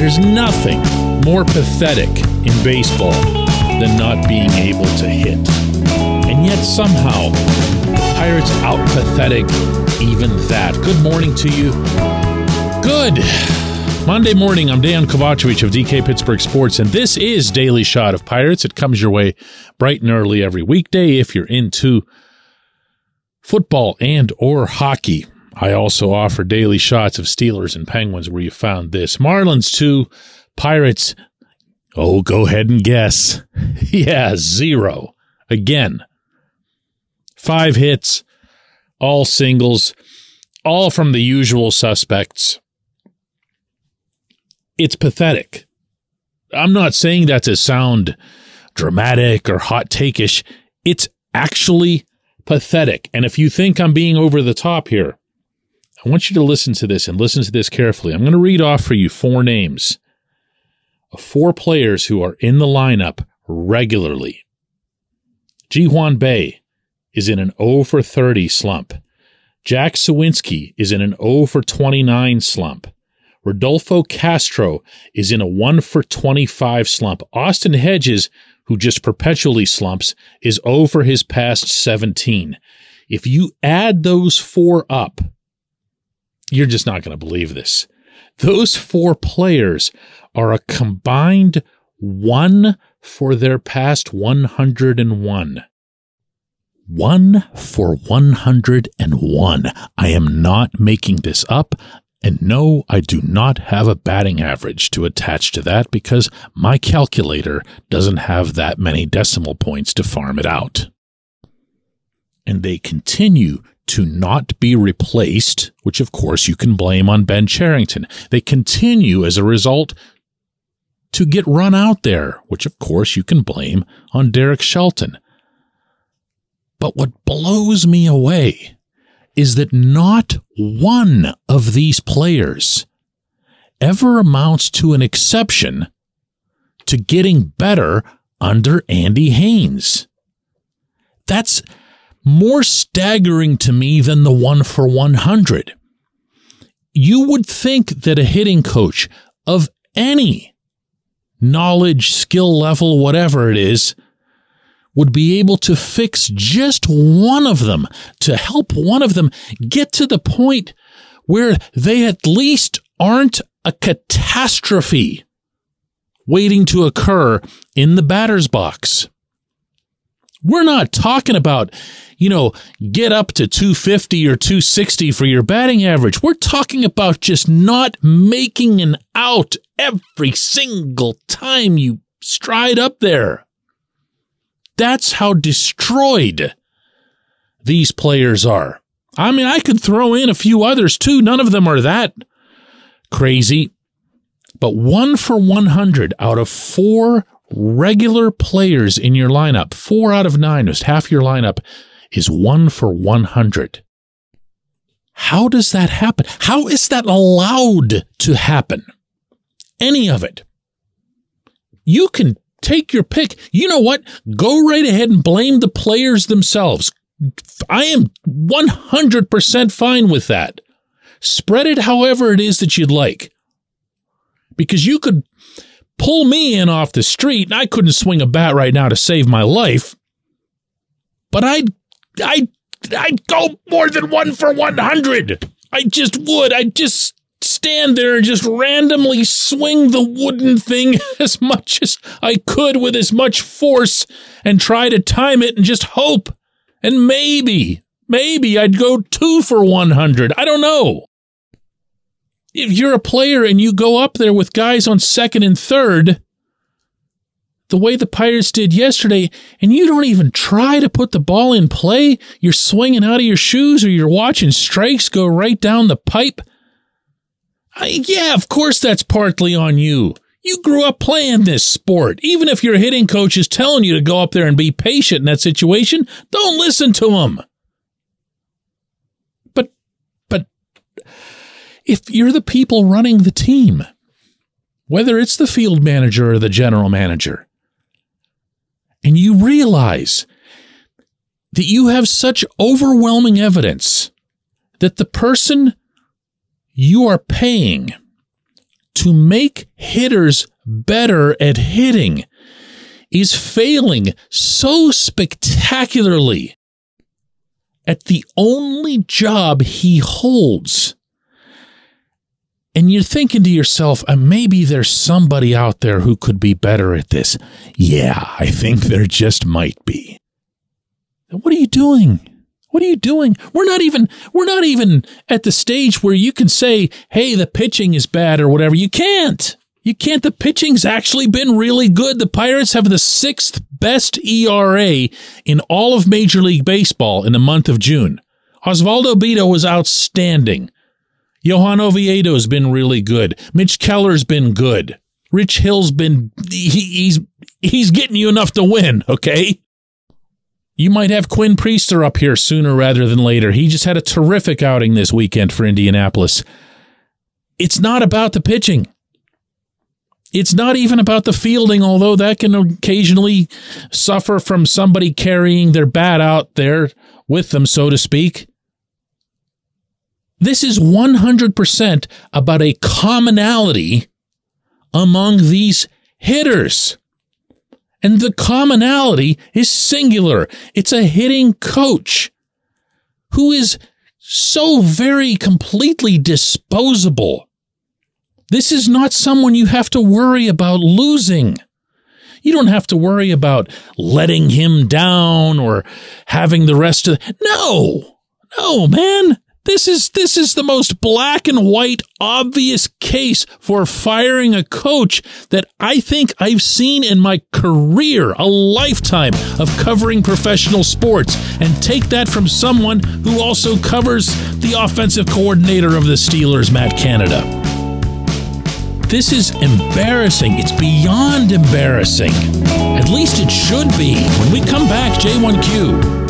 There's nothing more pathetic in baseball than not being able to hit. And yet somehow, Pirates out pathetic even that. Good morning to you. Good. Monday morning, I'm Dejan Kovacevic of DK Pittsburgh Sports, and this is Daily Shot of Pirates. It comes your way bright and early every weekday if you're into football and or hockey. I also offer daily shots of Steelers and Penguins where you found this. Marlins 2, Pirates. Oh, go ahead and guess. yeah, zero. Again. Five hits, all singles, all from the usual suspects. It's pathetic. I'm not saying that to sound dramatic or hot takeish. It's actually pathetic. And if you think I'm being over the top here, I want you to listen to this and listen to this carefully. I'm going to read off for you four names of four players who are in the lineup regularly. Ji-hwan Bae is in an 0 for 30 slump. Jack Suwinski is in an 0 for 29 slump. Rodolfo Castro is in a 1 for 25 slump. Austin Hedges, who just perpetually slumps, is 0 for his past 17. If you add those four up, you're just not going to believe this. Those four players are a combined one for their past 101. One for 101. I am not making this up. And no, I do not have a batting average to attach to that because my calculator doesn't have that many decimal points to farm it out. And they continue to not be replaced, which of course you can blame on Ben Cherington. They continue as a result to get run out there, which of course you can blame on Derek Shelton. But what blows me away is that not one of these players ever amounts to an exception to getting better under Andy Haines. That's more staggering to me than the one for 100. You would think that a hitting coach of any knowledge, skill level, whatever it is, would be able to fix just one of them, to help one of them get to the point where they at least aren't a catastrophe waiting to occur in the batter's box. We're not talking about, you know, get up to 250 or 260 for your batting average. We're talking about just not making an out every single time you stride up there. That's how destroyed these players are. I mean, I could throw in a few others too. None of them are that crazy. But one for 100 out of four regular players in your lineup, four out of nine, just half your lineup, is one for 100. How does that happen? How is that allowed to happen? Any of it. You can take your pick. You know what? Go right ahead and blame the players themselves. I am 100% fine with that. Spread it however it is that you'd like. Because you could pull me in off the street and I couldn't swing a bat right now to save my life. But I'd I'd I'd go more than one for 100. I just would. I'd just stand there and just randomly swing the wooden thing as much as I could with as much force and try to time it and just hope. And maybe, maybe I'd go two for 100. I don't know. If you're a player and you go up there with guys on second and third, the way the Pirates did yesterday, and you don't even try to put the ball in play, you're swinging out of your shoes or you're watching strikes go right down the pipe. I, yeah, of course that's partly on you. You grew up playing this sport. Even if your hitting coach is telling you to go up there and be patient in that situation, don't listen to him. But, but if you're the people running the team, whether it's the field manager or the general manager, and you realize that you have such overwhelming evidence that the person you are paying to make hitters better at hitting is failing so spectacularly at the only job he holds. And you're thinking to yourself, uh, maybe there's somebody out there who could be better at this. Yeah, I think there just might be. What are you doing? What are you doing? We're not even we're not even at the stage where you can say, "Hey, the pitching is bad" or whatever. You can't. You can't. The pitching's actually been really good. The Pirates have the sixth best ERA in all of Major League Baseball in the month of June. Osvaldo Bido was outstanding. Johan Oviedo's been really good. Mitch Keller's been good. Rich Hill's been he, he's he's getting you enough to win, okay? You might have Quinn Priester up here sooner rather than later. He just had a terrific outing this weekend for Indianapolis. It's not about the pitching. It's not even about the fielding, although that can occasionally suffer from somebody carrying their bat out there with them, so to speak. This is 100% about a commonality among these hitters. And the commonality is singular. It's a hitting coach who is so very completely disposable. This is not someone you have to worry about losing. You don't have to worry about letting him down or having the rest of. No, no, man. This is this is the most black and white obvious case for firing a coach that I think I've seen in my career, a lifetime of covering professional sports. And take that from someone who also covers the offensive coordinator of the Steelers, Matt Canada. This is embarrassing. It's beyond embarrassing. At least it should be. When we come back, J1Q.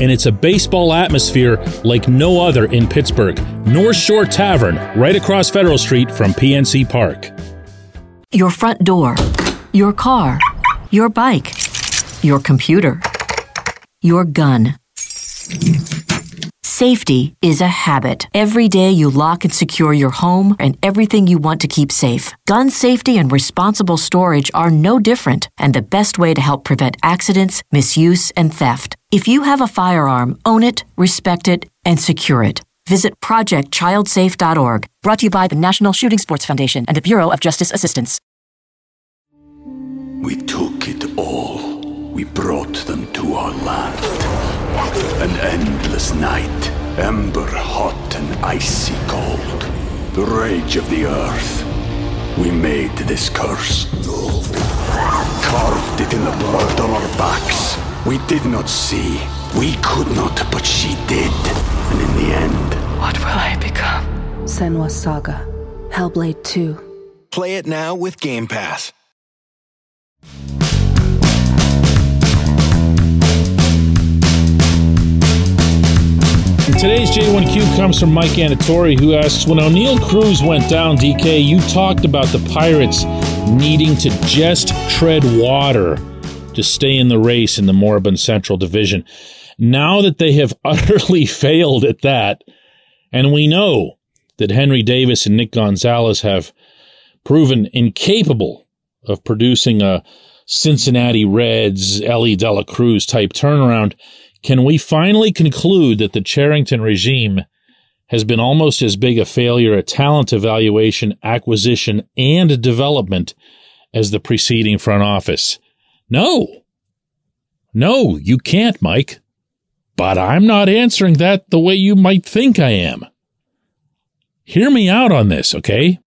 and it's a baseball atmosphere like no other in Pittsburgh. North Shore Tavern, right across Federal Street from PNC Park. Your front door, your car, your bike, your computer, your gun. Safety is a habit. Every day you lock and secure your home and everything you want to keep safe. Gun safety and responsible storage are no different and the best way to help prevent accidents, misuse, and theft. If you have a firearm, own it, respect it, and secure it. Visit projectchildsafe.org. Brought to you by the National Shooting Sports Foundation and the Bureau of Justice Assistance. We took it all. We brought them to our land. An endless night, ember hot and icy cold. The rage of the earth. We made this curse. Carved it in the blood on our backs. We did not see. We could not, but she did. And in the end, what will I become? Senua's Saga. Hellblade 2. Play it now with Game Pass. Today's J1Q comes from Mike Anatori, who asks When Oneil Cruz went down, DK, you talked about the Pirates needing to just tread water to stay in the race in the Moribund Central Division. Now that they have utterly failed at that, and we know that Henry Davis and Nick Gonzalez have proven incapable of producing a Cincinnati Reds, Elly De La Cruz type turnaround, can we finally conclude that the Cherington regime has been almost as big a failure at talent evaluation, acquisition, and development as the preceding front office? No. No, you can't, Mike. But I'm not answering that the way you might think I am. Hear me out on this, okay?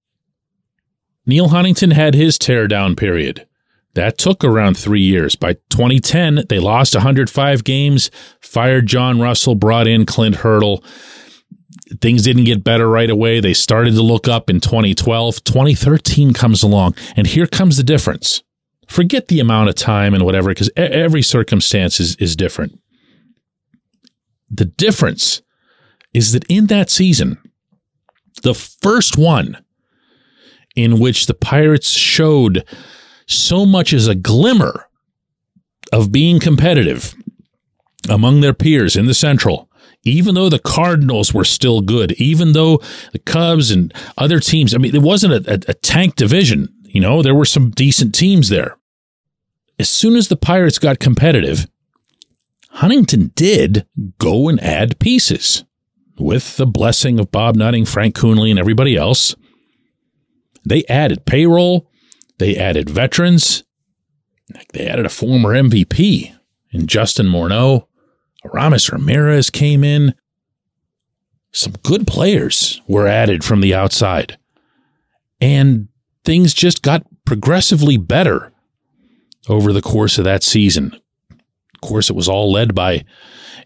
Neil Huntington had his teardown period. That took around three years. By 2010, they lost 105 games, fired John Russell, brought in Clint Hurdle. Things didn't get better right away. They started to look up in 2012. 2013 comes along, and here comes the difference. Forget the amount of time and whatever, because every circumstance is, is different. The difference is that in that season, the first one in which the Pirates showed so much as a glimmer of being competitive among their peers in the Central, even though the Cardinals were still good, even though the Cubs and other teams, I mean, it wasn't a, a, a tank division. You know, there were some decent teams there. As soon as the Pirates got competitive, Huntington did go and add pieces with the blessing of Bob Nutting, Frank Coonelly, and everybody else. They added payroll. They added veterans. They added a former MVP in Justin Morneau. Aramis Ramirez came in. Some good players were added from the outside. And things just got progressively better over the course of that season. Of course, it was all led by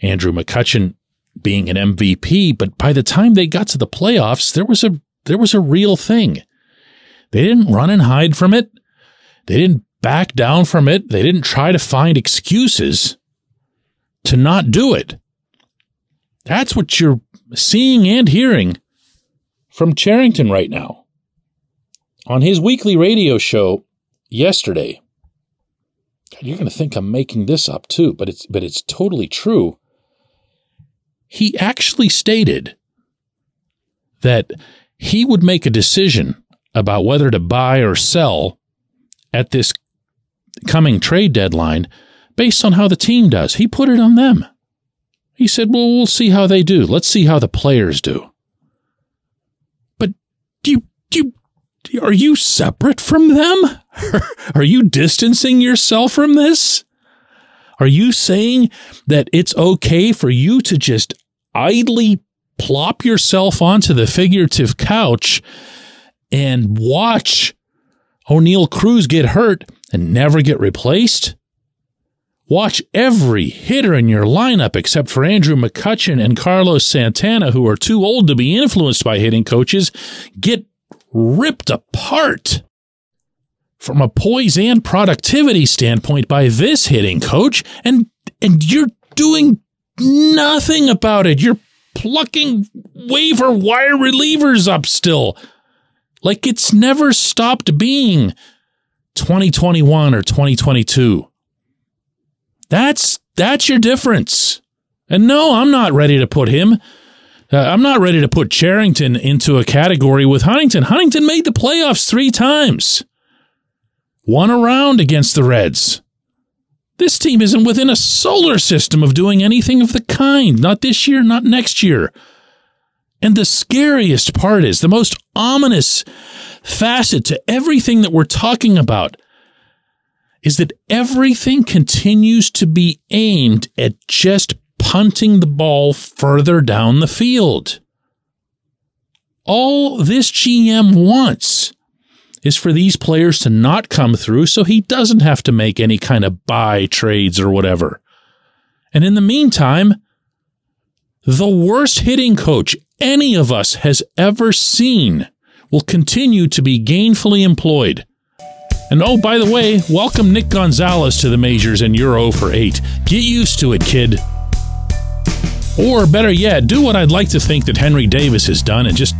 Andrew McCutchen being an MVP, but by the time they got to the playoffs, there was a there was a real thing. They didn't run and hide from it. They didn't back down from it. They didn't try to find excuses to not do it. That's what you're seeing and hearing from Cherington right now. On his weekly radio show yesterday, you're going to think I'm making this up too, but it's but it's totally true. He actually stated that he would make a decision about whether to buy or sell at this coming trade deadline based on how the team does. He put it on them. He said, Well, we'll see how they do. Let's see how the players do. But do you, do you, are you separate from them? are you distancing yourself from this? Are you saying that it's okay for you to just idly plop yourself onto the figurative couch and watch Oneil Cruz get hurt and never get replaced? Watch every hitter in your lineup except for Andrew McCutchen and Carlos Santana, who are too old to be influenced by hitting coaches, get ripped apart from a poise and productivity standpoint by this hitting coach, and and you're doing nothing about it. You're plucking waiver wire relievers up still. Like it's never stopped being 2021 or 2022. That's that's your difference. And no, I'm not ready to put him. Uh, I'm not ready to put Cherington into a category with Huntington. Huntington made the playoffs three times. One around against the Reds. This team isn't within a solar system of doing anything of the kind. Not this year, not next year. And the scariest part is the most ominous facet to everything that we're talking about is that everything continues to be aimed at just punting the ball further down the field. All this GM wants is for these players to not come through so he doesn't have to make any kind of buy trades or whatever. And in the meantime, the worst hitting coach any of us has ever seen will continue to be gainfully employed. And oh, by the way, welcome Nick Gonzalez to the majors and Euro for 8. Get used to it, kid. Or better yet, do what I'd like to think that Henry Davis has done and just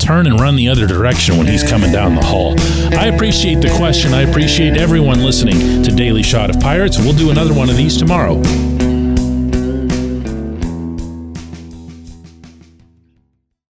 turn and run the other direction when he's coming down the hall. I appreciate the question. I appreciate everyone listening to Daily Shot of Pirates. We'll do another one of these tomorrow.